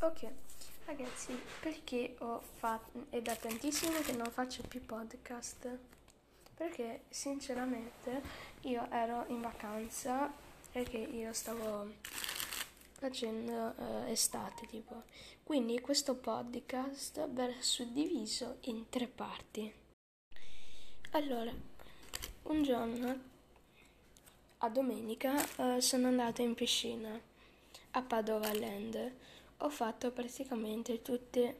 Ok, ragazzi, perché ho fatto, è da tantissimo che non faccio più podcast, perché sinceramente io ero in vacanza perché io stavo facendo eh, estate tipo, quindi questo podcast verrà suddiviso in tre parti. Allora, un giorno a domenica eh, sono andata in piscina a Padova Land ho fatto praticamente tutte,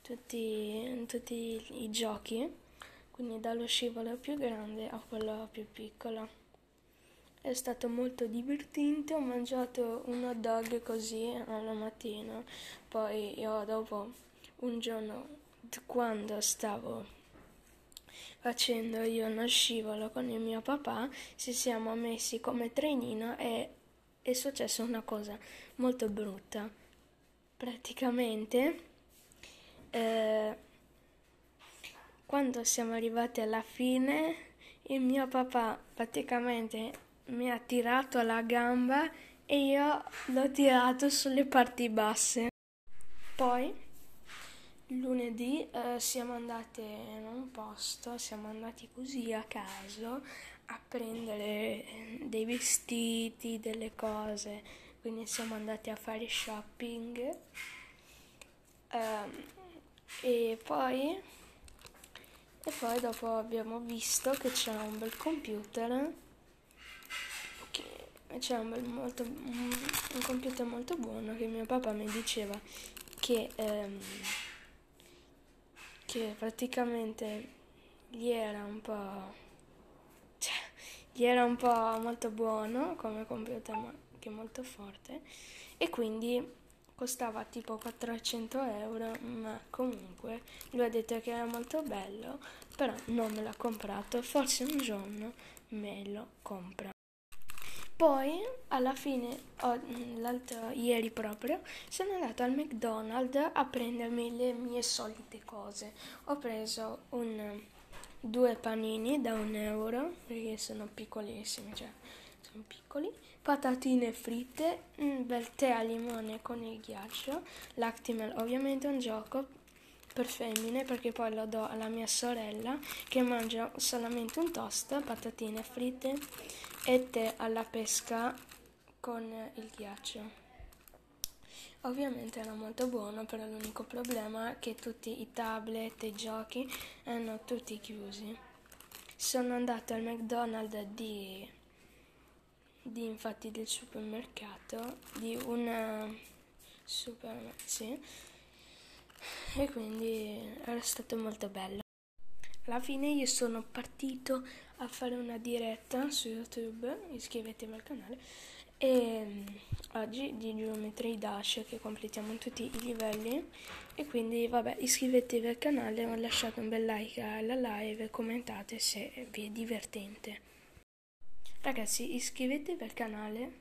tutti, tutti i giochi, quindi dallo scivolo più grande a quello più piccolo. È stato molto divertente, ho mangiato un hot dog così alla mattina, poi io dopo un giorno quando stavo facendo io uno scivolo con il mio papà, ci siamo messi come trenino e è successa una cosa molto brutta. Praticamente, eh, quando siamo arrivati alla fine, il mio papà praticamente mi ha tirato la gamba e io l'ho tirato sulle parti basse. Poi lunedì eh, siamo andati in un posto, siamo andati così a caso a prendere dei vestiti, delle cose, quindi siamo andati a fare shopping. Um, e poi e poi dopo abbiamo visto che c'è un bel computer. C'è un, bel molto, un, un, computer molto buono che mio papà mi diceva che, um, che praticamente gli era un po' gli era un po' molto buono come computer ma anche molto forte e quindi costava tipo 400 euro ma comunque lui ha detto che era molto bello però non me l'ha comprato forse un giorno me lo compra poi alla fine l'altro ieri proprio sono andato al McDonald's a prendermi le mie solite cose. Ho preso un due panini da un euro perché sono piccolissimi, cioè sono piccoli, patatine fritte, un bel tè al limone con il ghiaccio, Lactimel ovviamente un gioco per femmine perché poi lo do alla mia sorella che mangia solamente un toast, patatine fritte e tè alla pesca con il ghiaccio. Ovviamente era molto buono, però l'unico problema è che tutti i tablet e i giochi erano tutti chiusi. Sono andato al McDonald's di, di infatti del supermercato, di una super, sì, e quindi era stato molto bello. Alla fine io sono partito a fare una diretta su YouTube, iscrivetevi al canale e mm, oggi di Geometry Dash che completiamo tutti i livelli. E quindi vabbè iscrivetevi al canale lasciate un bel like alla live commentate se vi è divertente. Ragazzi iscrivetevi al canale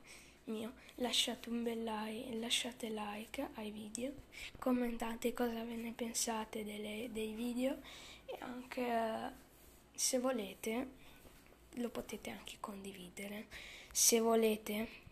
mio lasciate un bel like lasciate like ai video commentate cosa ve ne pensate delle, dei video e anche se volete lo potete anche condividere. Se volete